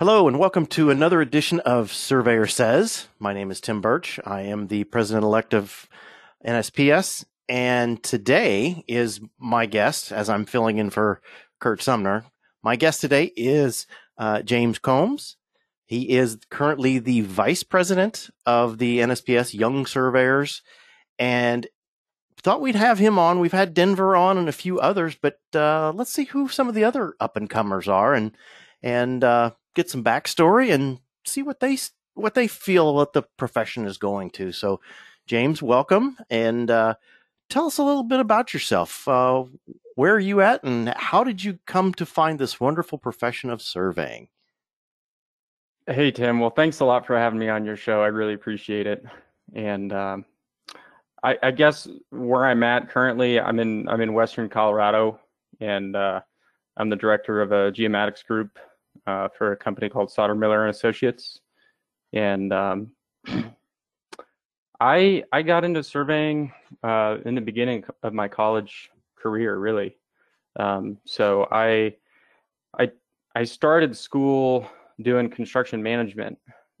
Hello, and welcome to another edition of Surveyor Says. My name is Tim Burch. I am the president elect of NSPS, and today is my guest, as I'm filling in for Curt Sumner. My guest today is uh, James Combs. He is currently the vice president of the NSPS Young Surveyors, and thought we'd have him on. We've had Denver on and a few others, but uh, let's see who some of the other up and comers are, and and uh, get some backstory and see what they what they feel what the profession is going to. So, James, welcome and uh, tell us a little bit about yourself. Uh, where are you at, and how did you come to find this wonderful profession of surveying? Hey Tim, well, thanks a lot for having me on your show. I really appreciate it. And um, I, I, guess where I'm at currently, I'm in I'm in Western Colorado, and uh, I'm the director of a geomatics group uh, for a company called Souder Miller and Associates, and um, I I got into surveying uh, in the beginning of my college career, really. Um, so I I I started school doing construction management,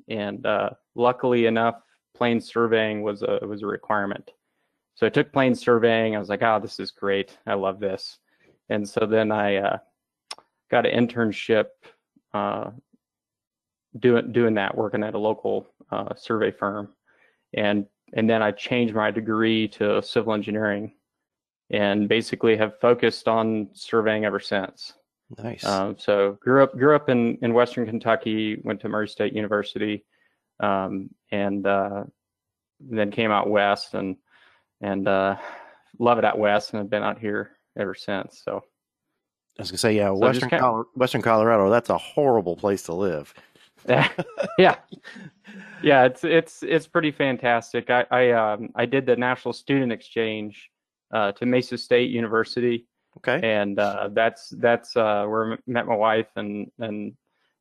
and uh, luckily enough, plane surveying was a was a requirement. So I took plane surveying. I was like, "Oh, this is great! I love this." And so then I uh, got an internship uh, doing doing that, working at a local uh, survey firm, and and then I changed my degree to civil engineering, and basically have focused on surveying ever since. Nice. Um, so grew up grew up in in Western Kentucky, went to Murray State University, um, and uh, then came out west and and uh, love it out west, and have been out here ever since. So I was gonna say, yeah, so Western Col- Western Colorado. That's a horrible place to live. yeah, yeah, it's it's it's pretty fantastic. I I um I did the national student exchange uh, to Mesa State University. Okay, and uh, that's that's uh, where I met my wife and and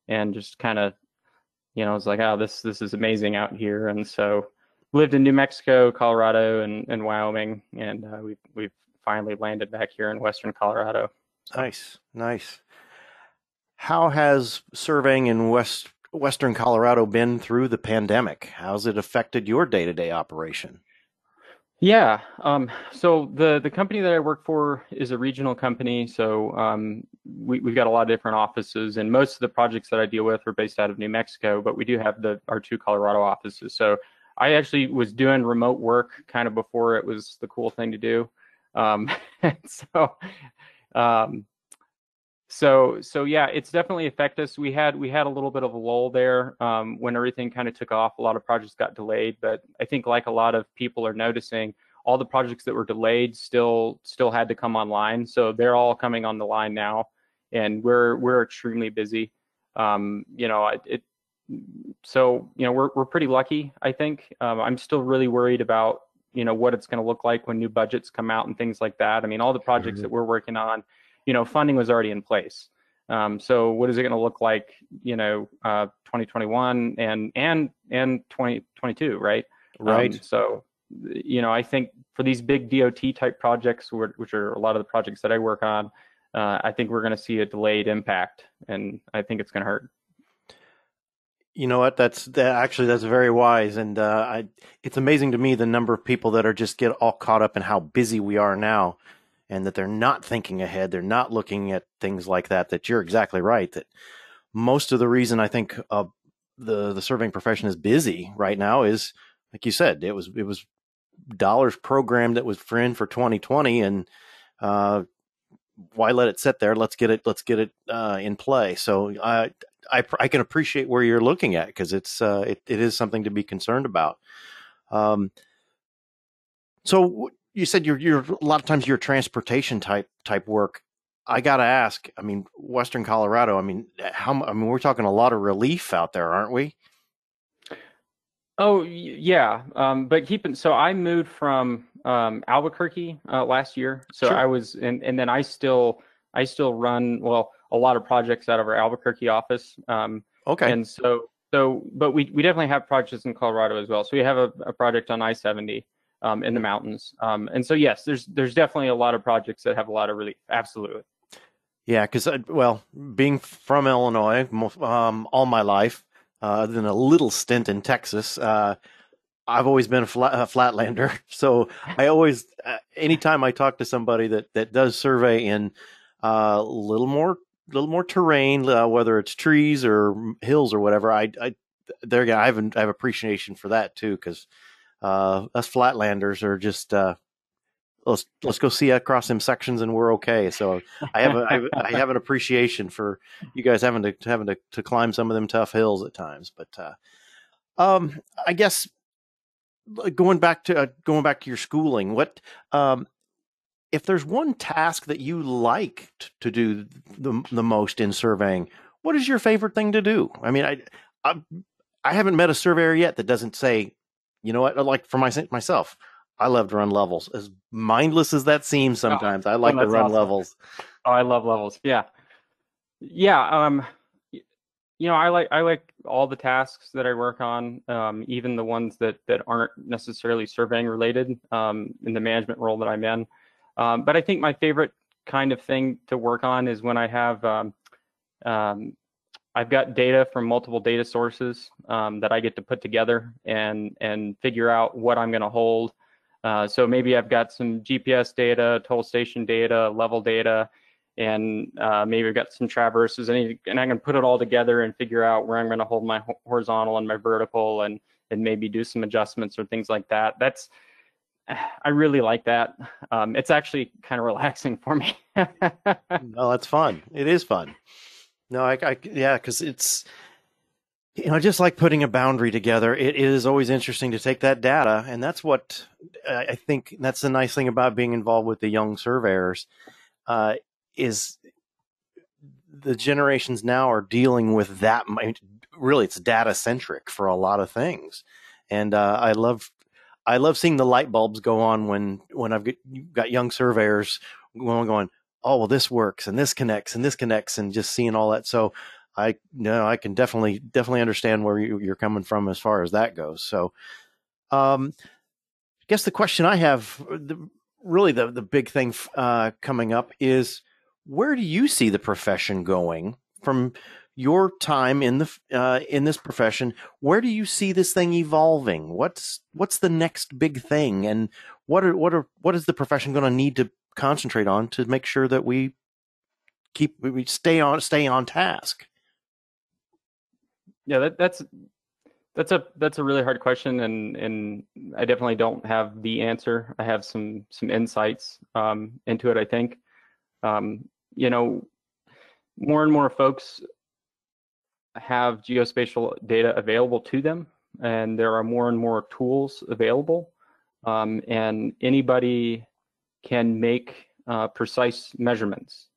and just kind of you know I was like, oh, this this is amazing out here, and so lived in New Mexico, Colorado, and, and Wyoming, and uh, we've we've finally landed back here in Western Colorado. Nice, nice. How has surveying in West Western Colorado been through the pandemic? How's it affected your day to day operation? Yeah. Um, so the the company that I work for is a regional company. So um, we, we've got a lot of different offices, and most of the projects that I deal with are based out of New Mexico, but we do have the our two Colorado offices. So I actually was doing remote work kind of before it was the cool thing to do. Um, so um, so so yeah, it's definitely affected us. We had we had a little bit of a lull there um, when everything kind of took off. A lot of projects got delayed, but I think like a lot of people are noticing, all the projects that were delayed still still had to come online. So they're all coming on the line now, and we're we're extremely busy. Um, you know, it, so you know we're we're pretty lucky. I think um, I'm still really worried about you know what it's going to look like when new budgets come out and things like that. I mean, all the projects mm-hmm. that we're working on, you know, funding was already in place. Um, so what is it going to look like, you know, uh, 2021 and and and 2022, right? Right. Um, so, you know, I think for these big DOT type projects, which are a lot of the projects that I work on, uh, I think we're going to see a delayed impact, and I think it's going to hurt. You know what? That's that actually that's very wise, and uh, I, it's amazing to me the number of people that are just get all caught up in how busy we are now, and that they're not thinking ahead. They're not looking at things like that. That you're exactly right. That most of the reason I think uh, the the surveying profession is busy right now is like you said. It was it was dollars programmed that was for in for 2020, and uh, why let it sit there? Let's get it. Let's get it uh, in play. So I I, I can appreciate where you're looking at because it's uh, it, it is something to be concerned about. Um, so you said you're you're a lot of times your transportation type type work. I got to ask. I mean, Western Colorado. I mean, how? I mean, we're talking a lot of relief out there, aren't we? Oh yeah, um, but keeping so I moved from um, Albuquerque uh, last year, so sure. I was and and then I still I still run well a lot of projects out of our Albuquerque office. Um, okay. And so so but we we definitely have projects in Colorado as well. So we have a, a project on I seventy um, in the mountains, um, and so yes, there's there's definitely a lot of projects that have a lot of relief. Absolutely. Yeah, because uh, well, being from Illinois um, all my life, uh, other than a little stint in Texas, uh, I've always been a, flat, a flatlander. So I always, uh, anytime I talk to somebody that that does survey in a uh, little more, little more terrain, uh, whether it's trees or hills or whatever, I, I, there, I have, I have appreciation for that too, because us flatlanders are just let's let's go see across them sections and we're okay. So I have a, I have an appreciation for you guys having to having to, to climb some of them tough hills at times. But uh, um, I guess going back to uh, going back to your schooling, what um, if there's one task that you like to do the the most in surveying? What is your favorite thing to do? I mean, I I, I haven't met a surveyor yet that doesn't say, you know what, like for my, myself, I love to run levels. As mindless as that seems oh, sometimes, oh, I like to run awesome. levels. Oh, I love levels. Yeah. Yeah. Um, you know, I like I like all the tasks that I work on, um, even the ones that that aren't necessarily surveying related um, in the management role that I'm in. Um, but I think my favorite kind of thing to work on is when I have um, um, I've got data from multiple data sources um, that I get to put together and and figure out what I'm going to hold uh, so maybe I've got some GPS data, total station data, level data, and uh, maybe I've got some traverses, and, and I can put it all together and figure out where I'm going to hold my horizontal and my vertical, and and maybe do some adjustments or things like that. That's I really like that. Um, it's actually kind of relaxing for me. no, that's fun. It is fun. No, I, I yeah, because it's you know, just like putting a boundary together, it is always interesting to take that data, and that's what I think. That's the nice thing about being involved with the young surveyors, uh, is the generations now are dealing with that. Really, it's data centric for a lot of things, and uh, I love, I love seeing the light bulbs go on when when I've got, young surveyors going, going, oh well, this works and this connects and this connects, and just seeing all that. So I know I can definitely definitely understand where you, are coming from as far as that goes. So, um, I guess the question I have, the, really the the big thing uh, coming up is where do you see the profession going from your time in the uh, in this profession? Where do you see this thing evolving? What's what's the next big thing, and what are what are what is the profession going to need to concentrate on to make sure that we keep we stay on stay on task? Yeah, that, that's that's a that's a really hard question, and and I definitely don't have the answer. I have some some insights um, into it. I think, um, you know, more and more folks have geospatial data available to them, and there are more and more tools available, um, and anybody can make uh, precise measurements.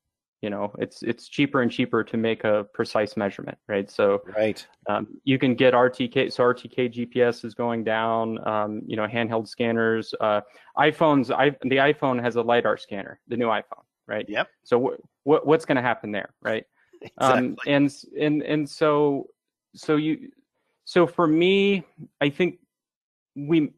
You know it's it's cheaper and cheaper to make a precise measurement right? So right. um, you can get rtk so rtk gps is going down um, you know handheld scanners uh, iphones I, the iphone has a lidar scanner the new iphone right? Yep. So what wh- what's going to happen there right exactly. um, and and and so so you so for me i think we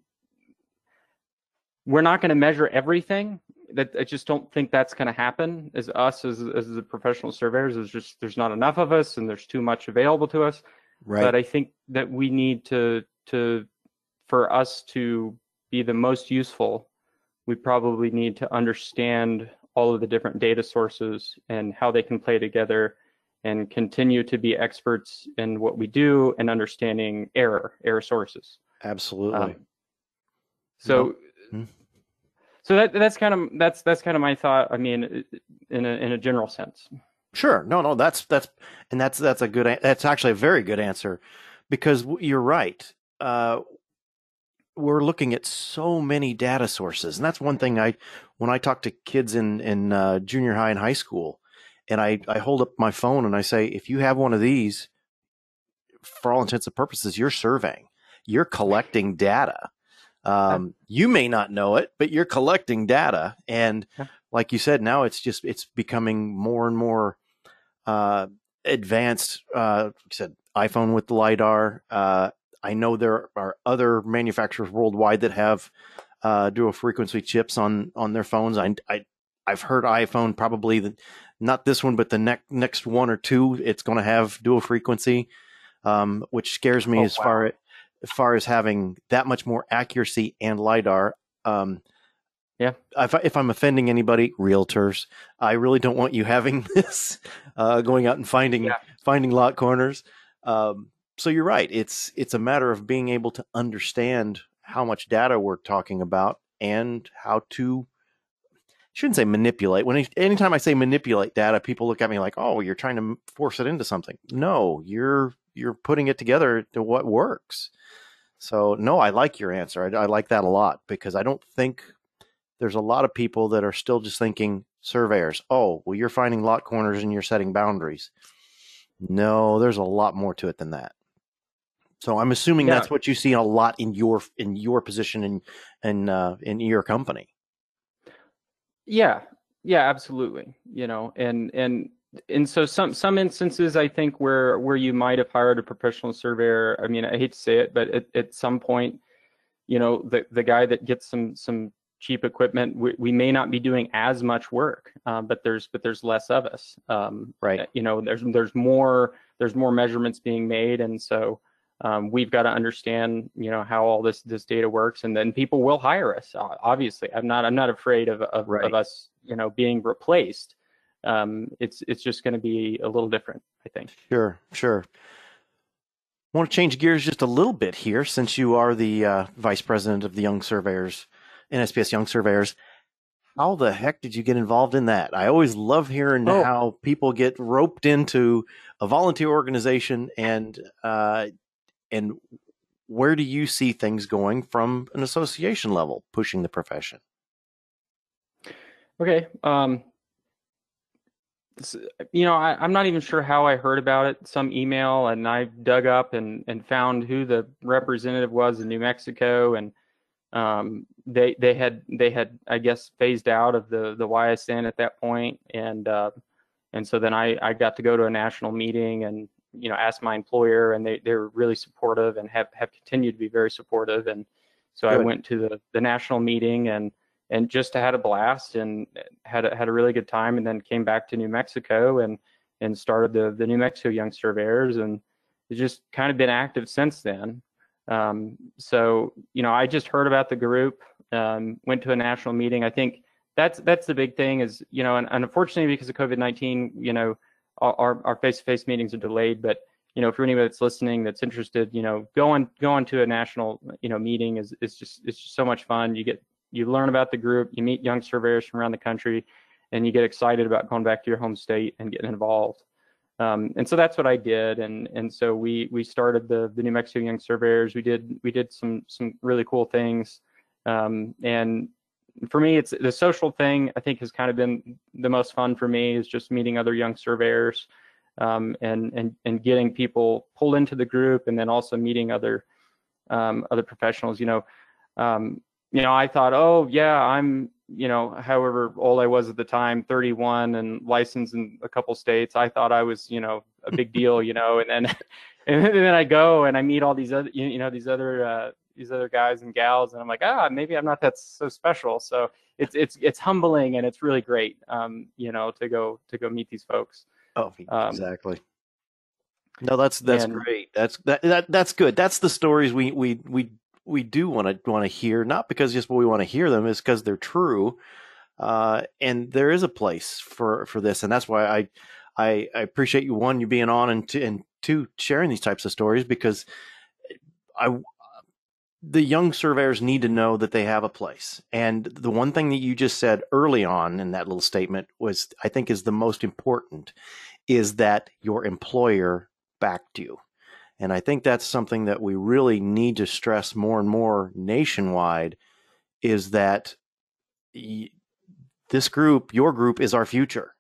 we're not going to measure everything that I just don't think that's going to happen. As us as as the professional surveyors, there's just there's not enough of us, and there's too much available to us. Right. But I think that we need to to for us to be the most useful, we probably need to understand all of the different data sources and how they can play together and continue to be experts in what we do and understanding error error sources absolutely um, so mm-hmm so that that's kind of that's that's kind of my thought. I mean, in a in a general sense. Sure. No, no, that's that's and that's that's a good that's actually a very good answer because you're right. Uh, we're looking at so many data sources, and that's one thing I when I talk to kids in in uh, junior high and high school, and I I hold up my phone and I say, if you have one of these, for all intents and purposes, you're surveying, you're collecting data. Um, you may not know it, but you're collecting data, and like you said, now it's just it's becoming more and more uh, advanced. Uh, like said iPhone with the lidar. Uh, I know there are other manufacturers worldwide that have uh, dual frequency chips on on their phones. I, I I've heard iPhone probably the, not this one, but the next next one or two, it's going to have dual frequency, um, which scares me oh, as wow. far as far as having that much more accuracy and lidar. Um, yeah. If, if, I'm offending anybody, realtors, I really don't want you having this uh, going out and finding yeah. finding lot corners. Um, so you're right. It's it's a matter of being able to understand how much data we're talking about and how to shouldn't say manipulate. When anytime I say manipulate data, people look at me like, "Oh, you're trying to force it into something." No, you're you're putting it together to what works. So, no, I like your answer. I, I like that a lot because I don't think there's a lot of people that are still just thinking surveyors. Oh, well, you're finding lot corners and you're setting boundaries. No, there's a lot more to it than that. So I'm assuming yeah. that's what you see a lot in your in your position in in uh, in your company. Yeah, yeah, absolutely. You know, and and and so some some instances I think where where you might have hired a professional surveyor. I mean, I hate to say it, but at, at some point, you know, the the guy that gets some some cheap equipment, we, we may not be doing as much work, uh, but there's but there's less of us. Um, right. You know, there's there's more there's more measurements being made, and so um, we've got to understand, you know, how all this this data works, and then people will hire us. Obviously, I'm not I'm not afraid of of, right. of us, you know, being replaced. Um, it's it's just going to be a little different, I think. Sure, sure. I want to change gears just a little bit here, since you are the uh, vice president of the Young Surveyors, NSPS Young Surveyors. How the heck did you get involved in that? I always love hearing oh. how people get roped into a volunteer organization and uh, and where do you see things going from an association level pushing the profession? Okay. Um, you know, I, am not even sure how I heard about it. Some email, and I dug up and, and found who the representative was in New Mexico, and um, they they had they had I guess phased out of the the YSN at that point, and uh, and so then I I got to go to a national meeting and you know, asked my employer, and they they're really supportive and have have continued to be very supportive. And so good. I went to the the national meeting and and just had a blast and had a, had a really good time. And then came back to New Mexico and and started the the New Mexico Young Surveyors, and it's just kind of been active since then. Um, so you know, I just heard about the group, um, went to a national meeting. I think that's that's the big thing is you know, and, and unfortunately because of COVID nineteen, you know our our face-to-face meetings are delayed, but you know, for anybody that's listening that's interested, you know, going going to a national you know meeting is is just it's just so much fun. You get you learn about the group, you meet young surveyors from around the country, and you get excited about going back to your home state and getting involved. Um, and so that's what I did, and and so we we started the the New Mexico Young Surveyors. We did we did some some really cool things, um, and for me, it's the social thing. I think has kind of been the most fun for me is just meeting other young surveyors, um, and and and getting people pulled into the group, and then also meeting other um, other professionals. You know, um, you know, I thought, oh yeah, I'm you know, however old I was at the time, 31 and licensed in a couple states. I thought I was, you know, a big deal, you know, and then and then I go and I meet all these other, you know, these other uh, these other guys and gals, and I'm like, ah, maybe I'm not that so special. So it's it's it's humbling and it's really great, um, you know, to go to go meet these folks. Oh, um, exactly. No, that's that's and, great. That's that, that that's good. That's the stories we we we we do want to want to hear, not because just what we want to hear them, is because they're true. Uh, and there is a place for for this, and that's why I I, I appreciate you one you being on and two, and two sharing these types of stories because I the young surveyors need to know that they have a place. And the one thing that you just said early on in that little statement was, I think, is the most important is that your employer backed you. And I think that's something that we really need to stress more and more nationwide is that this group, your group, is our future.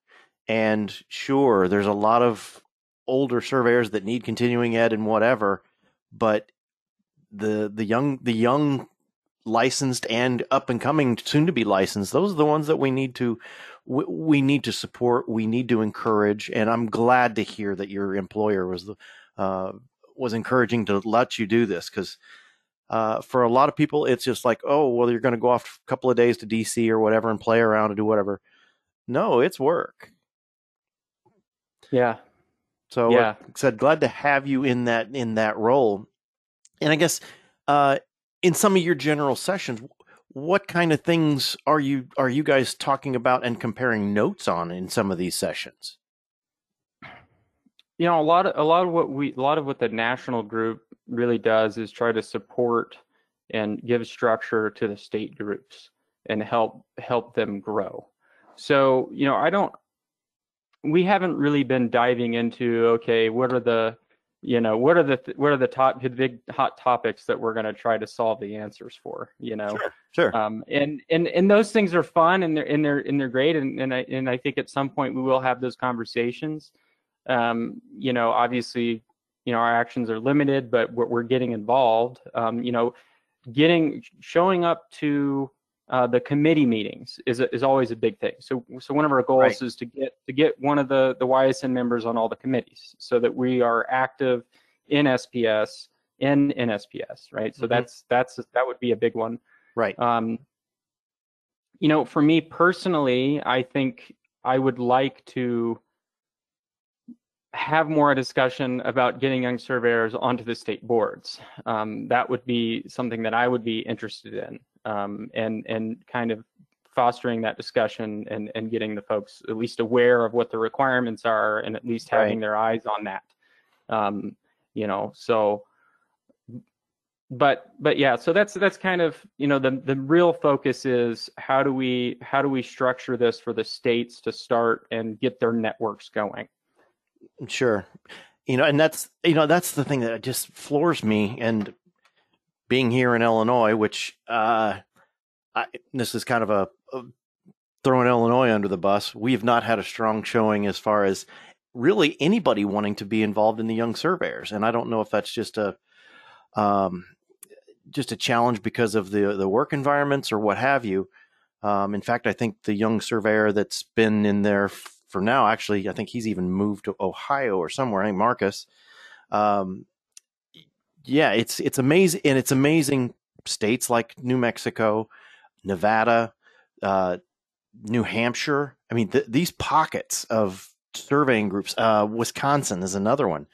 And sure, there's a lot of older surveyors that need continuing ed and whatever, but the the young the young licensed and up and coming soon to be licensed those are the ones that we need to we, we need to support we need to encourage and i'm glad to hear that your employer was the uh, was encouraging to let you do this because uh, for a lot of people it's just like oh well you're going to go off a couple of days to dc or whatever and play around and do whatever. No it's work. Yeah. So yeah. like I said glad to have you in that in that role and I guess uh, in some of your general sessions, what kind of things are you are you guys talking about and comparing notes on in some of these sessions? You know, a lot of a lot of what we a lot of what the national group really does is try to support and give structure to the state groups and help help them grow. So, you know, I don't we haven't really been diving into okay, what are the you know what are the what are the top the big hot topics that we're going to try to solve the answers for you know? Sure, sure. Um, and and and those things are fun and they're and they're and they're great and and I and I think at some point we will have those conversations. Um, you know obviously you know our actions are limited but we're, we're getting involved. Um, you know getting showing up to uh, the committee meetings is is always a big thing. So so one of our goals right. is to get to get one of the the YSN members on all the committees so that we are active in SPS in NSPS, right? So mm-hmm. that's that's that would be a big one. Right. Um, you know, for me personally, I think I would like to have more discussion about getting young surveyors onto the state boards. Um, that would be something that I would be interested in um, and and kind of fostering that discussion and and getting the folks at least aware of what the requirements are and at least having right. their eyes on that. Um, you know, so but but yeah, so that's that's kind of you know the the real focus is how do we how do we structure this for the states to start and get their networks going. Sure. You know, and that's you know that's the thing that just floors me and being here in Illinois, which uh, I, this is kind of a, a throwing Illinois under the bus. We have not had a strong showing as far as really anybody wanting to be involved in the young surveyors, and I don't know if that's just a um, just a challenge because of the the work environments or what have you. Um, in fact, I think the young surveyor that's been in there for now, actually, I think he's even moved to Ohio or somewhere. I think Marcus. Um, yeah, it's it's amazing, and it's amazing. States like New Mexico, Nevada, uh, New Hampshire. I mean, th- these pockets of surveying groups. Uh, Wisconsin is another one.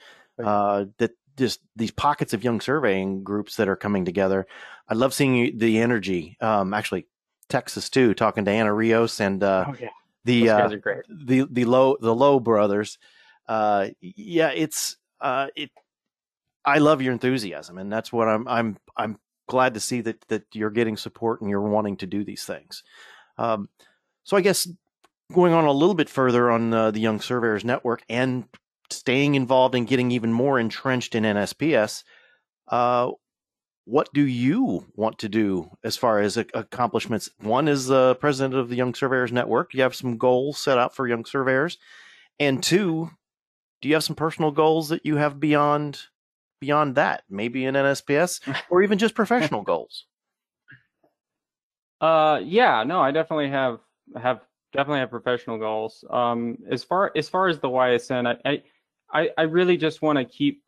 Uh, that just these pockets of young surveying groups that are coming together. I love seeing the energy. Um, actually, Texas too. Talking to Anna Rios and uh, oh, yeah. the uh, the the low the Low brothers. Uh, yeah, it's uh, it I love your enthusiasm, and that's what I'm. I'm. I'm glad to see that that you're getting support and you're wanting to do these things. Um, so I guess going on a little bit further on uh, the Young Surveyors Network and staying involved and getting even more entrenched in NSPS. Uh, what do you want to do as far as accomplishments? One is the president of the Young Surveyors Network. You have some goals set out for young surveyors, and two, do you have some personal goals that you have beyond beyond that, maybe an NSPS or even just professional goals? Uh, yeah, no, I definitely have have definitely have professional goals. Um, as far as far as the YSN, I I, I really just want to keep.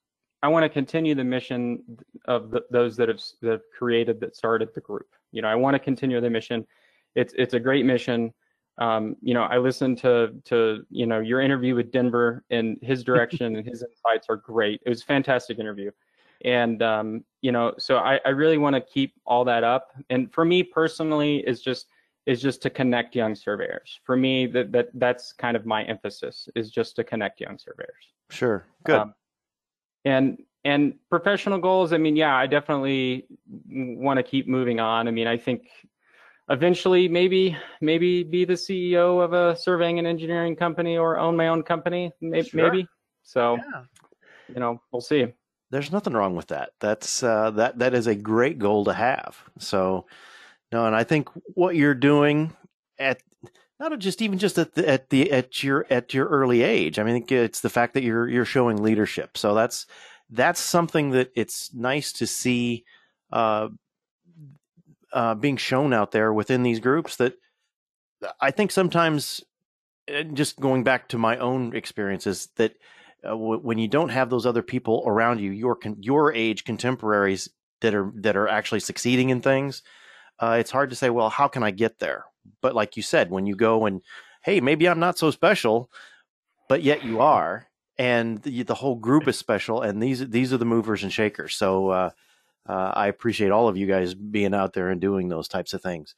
I want to continue the mission of the, those that have that have created that started the group. You know, I want to continue the mission. It's it's a great mission um, you know, I listened to to you know your interview with Denver and his direction and his insights are great. It was a fantastic interview, and um, you know, so I, I really want to keep all that up. And for me personally, is just is just to connect young surveyors. For me, that that that's kind of my emphasis is just to connect young surveyors. Sure, good. Um, and and professional goals. I mean, yeah, I definitely want to keep moving on. I mean, I think eventually maybe maybe be the CEO of a surveying and engineering company or own my own company. Maybe. Sure. maybe. So, yeah. you know, we'll see. There's nothing wrong with that. That's uh, that that is a great goal to have. So, no, and I think what you're doing at not just even just at the at the at your at your early age. I mean, it's the fact that you're you're showing leadership. So that's that's something that it's nice to see uh, uh, being shown out there within these groups. That I think sometimes, just going back to my own experiences, that uh, w- when you don't have those other people around you, your con- your age contemporaries that are that are actually succeeding in things, uh, it's hard to say, well, how can I get there? But like you said, when you go and hey, maybe I'm not so special, but yet you are, and the, the whole group is special, and these these are the movers and shakers. So uh, I appreciate all of you guys being out there and doing those types of things.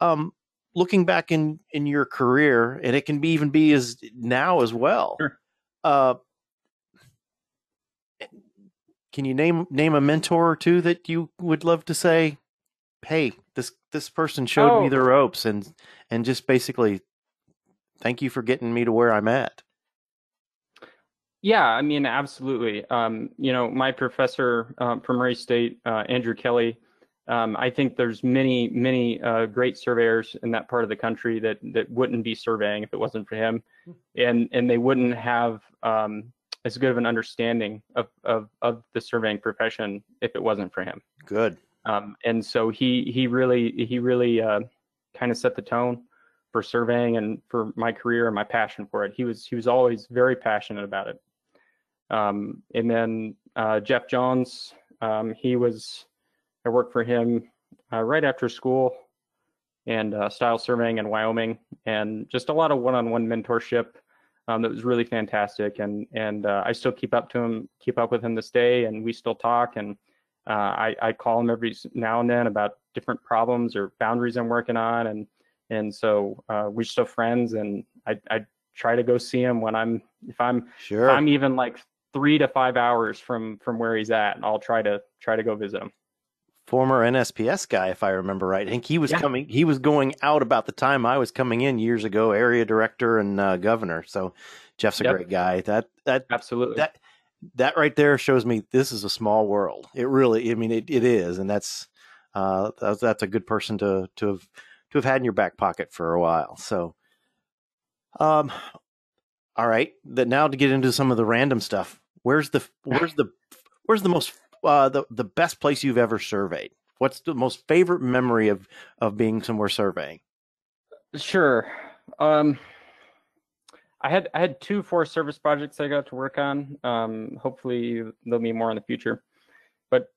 Um, looking back in in your career, and it can be even be as now as well. Sure. Uh, can you name name a mentor or two that you would love to say, "Hey, this this person showed oh. me the ropes," and and just basically, thank you for getting me to where I'm at. Yeah, I mean, absolutely. Um, you know, my professor um, from Murray State, uh, Andrew Kelly. Um, I think there's many, many uh, great surveyors in that part of the country that that wouldn't be surveying if it wasn't for him, hmm. and and they wouldn't have um, as good of an understanding of, of of the surveying profession if it wasn't for him. Good. Um, and so he he really he really uh, kind of set the tone for surveying and for my career and my passion for it. He was he was always very passionate about it. Um, and then uh, Jeff Johns, um, he was, I worked for him uh, right after school and uh, style surveying in Wyoming, and just a lot of one-on-one mentorship um, that was really fantastic. And and uh, I still keep up to him, keep up with him this day, and we still talk. And uh, I, I call him every now and then about different problems or boundaries I'm working on, and and so uh, we're still friends. And I, I try to go see him when I'm if I'm sure. if I'm even like three to five hours from from where he's at, and I'll try to try to go visit him. Former NSPS guy, if I remember right. I think he was yeah. coming. He was going out about the time I was coming in years ago. Area director and uh, governor. So Jeff's a yep. great guy. That that absolutely that that right there shows me this is a small world. It really. I mean, it, it is, and that's uh, that's, that's a good person to to have to have had in your back pocket for a while. So, um, all right. That now to get into some of the random stuff. Where's the where's the where's the most uh, the the best place you've ever surveyed? What's the most favorite memory of of being somewhere surveying? Sure. Um, I had I had two Forest Service projects I got to work on. Um, hopefully there'll be more in the future, but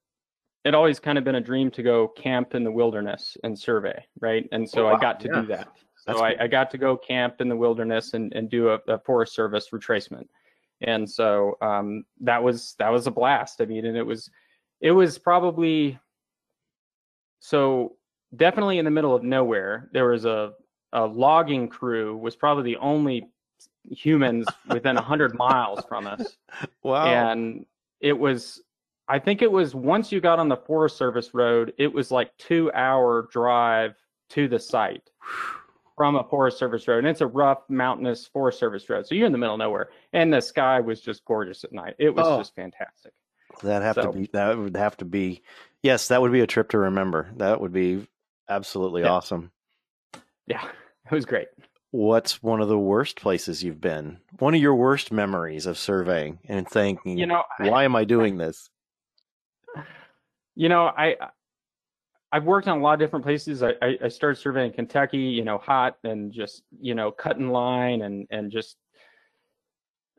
it always kind of been a dream to go camp in the wilderness and survey, right? And so oh, wow. I got to yeah. do that. So I, I, got to go camp in the wilderness and, and do a, a Forest Service retracement and so um, that was that was a blast. I mean, and it was it was probably so definitely in the middle of nowhere. There was a a logging crew was probably the only humans within 100 miles from us. Wow. And it was I think it was once you got on the Forest Service road, it was like 2 hour drive to the site from a Forest Service road, and it's a rough, mountainous Forest Service road. So you're in the middle of nowhere, and the sky was just gorgeous at night. It was oh, just fantastic. That have so, to be that would have to be yes, that would be a trip to remember. That would be absolutely yeah. awesome. Yeah, it was great. What's one of the worst places you've been? One of your worst memories of surveying and thinking, you know, why am I doing this? You know, I I've worked on a lot of different places. I, I, started surveying Kentucky, you know, hot and just, you know, cutting line and, and just,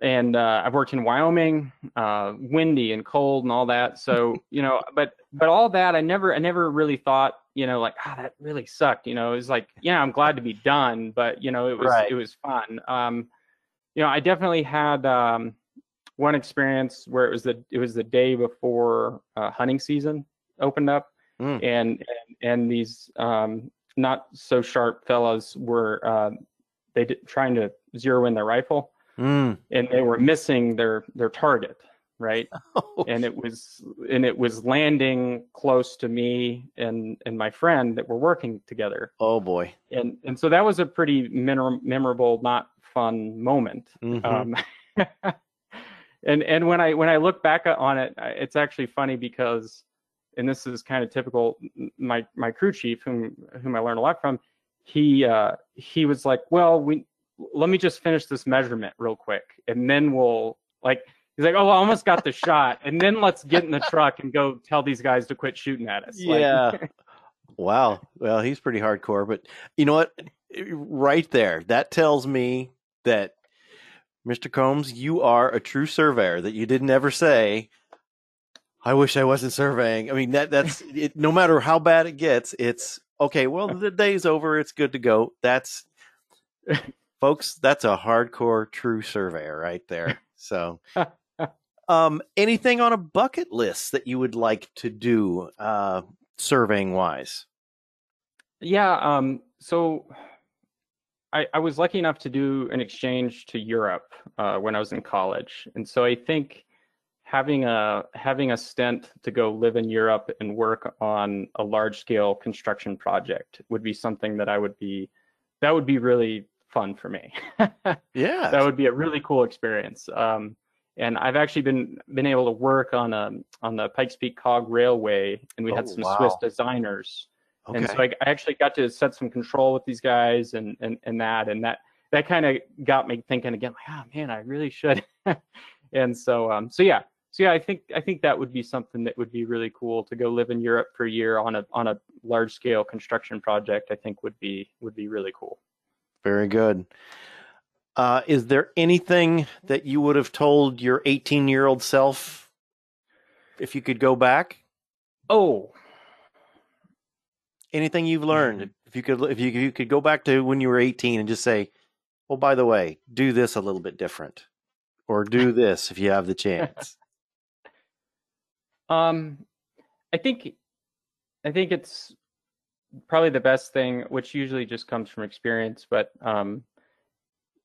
and uh, I've worked in Wyoming, uh, windy and cold and all that. So, you know, but, but all that, I never, I never really thought, you know, like, ah, oh, that really sucked. You know, it was like, yeah, I'm glad to be done, but you know, it was, right. it was fun. Um, you know, I definitely had, um, one experience where it was the, it was the day before uh, hunting season opened up mm. and, and and these um, not so sharp fellows were uh, they did, trying to zero in their rifle, mm. and they were missing their their target, right? Oh. And it was and it was landing close to me and and my friend that were working together. Oh boy! And and so that was a pretty memorable, not fun moment. Mm-hmm. Um, and and when I when I look back on it, it's actually funny because, and this is kind of typical. My my crew chief, whom whom I learned a lot from, he uh, he was like, well, we let me just finish this measurement real quick, and then we'll like. He's like, oh, I almost got the shot, and then let's get in the truck and go tell these guys to quit shooting at us. Yeah. Like, wow. Well, he's pretty hardcore, but you know what? Right there, that tells me that Mr. Combs, you are a true surveyor. That you didn't ever say, "I wish I wasn't surveying." I mean, that that's it, no matter how bad it gets, it's okay. Well, the day's over. It's good to go. That's folks. That's a hardcore true surveyor right there. So, um, anything on a bucket list that you would like to do, uh, surveying wise? Yeah. Um. So I, I, was lucky enough to do an exchange to Europe uh, when I was in college, and so I think having a having a stint to go live in Europe and work on a large scale construction project would be something that I would be that would be really fun for me. yeah, that would be a really cool experience. Um, and I've actually been been able to work on a on the Pikes Peak Cog Railway, and we oh, had some wow. Swiss designers Okay. And so I, I, actually got to set some control with these guys and and, and that and that that kind of got me thinking again, like, oh man, I really should. and so um so yeah. So yeah, I think I think that would be something that would be really cool to go live in Europe for a year on a on a large scale construction project. I think would be would be really cool. Very good. Uh, is there anything that you would have told your 18 year old self if you could go back? Oh, anything you've learned mm-hmm. if you could if you, if you could go back to when you were 18 and just say well by the way do this a little bit different or do this if you have the chance um i think i think it's probably the best thing which usually just comes from experience but um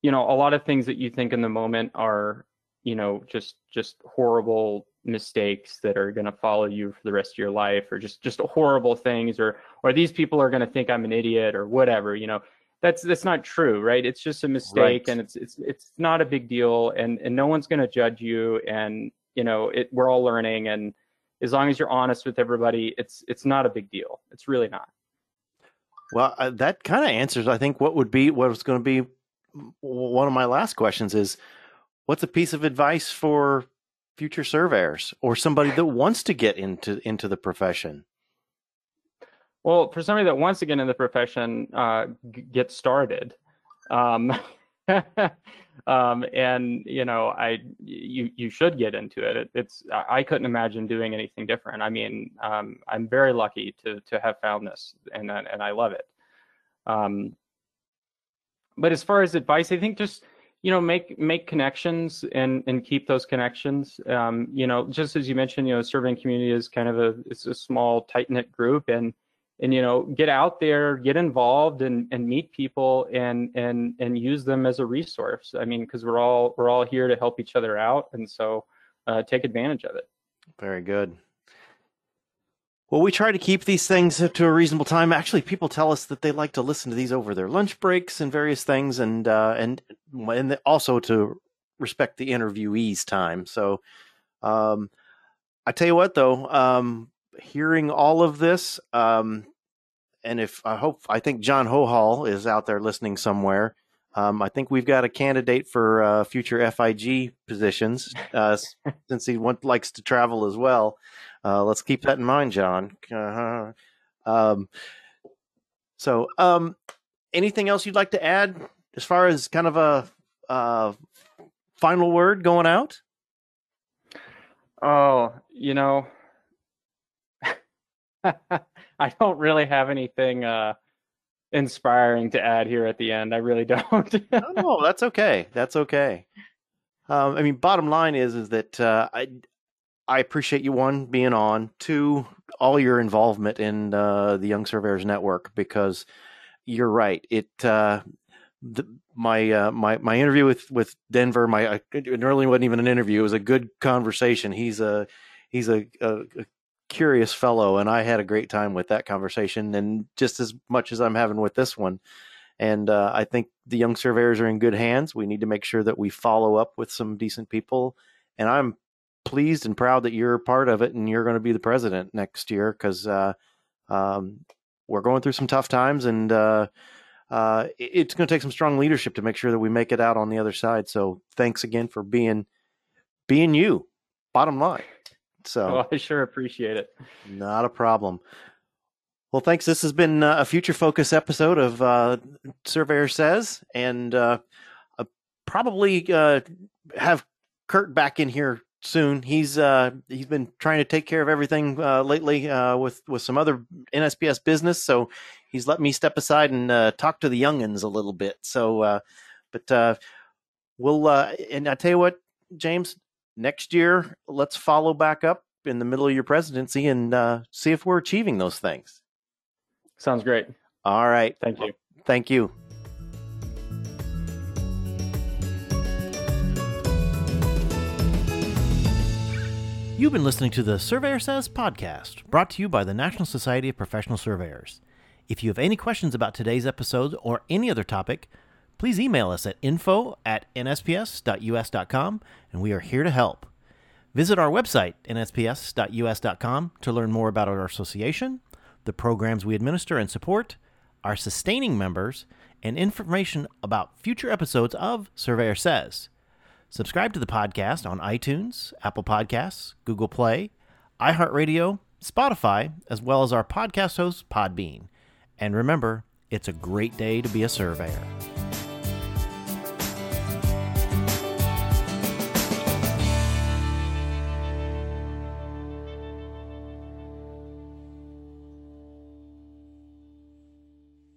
you know a lot of things that you think in the moment are you know just just horrible mistakes that are going to follow you for the rest of your life or just just horrible things or or these people are going to think I'm an idiot or whatever you know that's that's not true right it's just a mistake right. and it's it's it's not a big deal and and no one's going to judge you and you know it we're all learning and as long as you're honest with everybody it's it's not a big deal it's really not well uh, that kind of answers i think what would be what was going to be one of my last questions is what's a piece of advice for future surveyors or somebody that wants to get into into the profession? Well, for somebody that wants to get into the profession, uh, g- get started. Um, um, and you know, I you you should get into it. it. It's I couldn't imagine doing anything different. I mean, um, I'm very lucky to to have found this, and and I love it. Um, but as far as advice, I think just you know make make connections and and keep those connections um, you know just as you mentioned you know serving community is kind of a it's a small tight knit group and and you know get out there get involved and and meet people and and and use them as a resource i mean because we're all we're all here to help each other out and so uh, take advantage of it very good well, we try to keep these things to a reasonable time. Actually, people tell us that they like to listen to these over their lunch breaks and various things, and uh, and and also to respect the interviewee's time. So, um, I tell you what, though, um, hearing all of this, um, and if I hope, I think John Hohol is out there listening somewhere. Um, I think we've got a candidate for uh, future FIG positions uh, since he want, likes to travel as well. Uh, let's keep that in mind, John. Uh-huh. Um, so, um, anything else you'd like to add as far as kind of a uh, final word going out? Oh, you know, I don't really have anything uh, inspiring to add here at the end. I really don't. no, no, that's okay. That's okay. Um, I mean, bottom line is is that uh, I I appreciate you one being on, two all your involvement in uh, the Young Surveyors Network because you're right. It uh, the, my uh, my my interview with with Denver, my it really wasn't even an interview. It was a good conversation. He's a he's a, a, a curious fellow, and I had a great time with that conversation, and just as much as I'm having with this one. And uh, I think the young surveyors are in good hands. We need to make sure that we follow up with some decent people. And I'm pleased and proud that you're part of it and you're going to be the president next year because uh, um, we're going through some tough times and uh, uh, it's going to take some strong leadership to make sure that we make it out on the other side. So thanks again for being being you. Bottom line. So well, I sure appreciate it. Not a problem. Well, thanks. This has been uh, a future focus episode of uh, Surveyor Says, and uh, probably uh, have Curt back in here soon. He's uh, he's been trying to take care of everything uh, lately with with some other NSPS business, so he's let me step aside and talk to the youngins a little bit. So, but we'll and I tell you what, James, next year let's follow back up in the middle of your presidency and uh, see if we're achieving those things. Sounds great. All right. Thank you. Thank you. You've been listening to the Surveyor Says podcast, brought to you by the National Society of Professional Surveyors. If you have any questions about today's episode or any other topic, please email us at info at nsps.us.com and we are here to help. Visit our website, nsps.us.com, to learn more about our association the programs we administer and support, our sustaining members, and information about future episodes of Surveyor Says. Subscribe to the podcast on iTunes, Apple Podcasts, Google Play, iHeartRadio, Spotify, as well as our podcast host, Podbean. And remember, it's a great day to be a surveyor.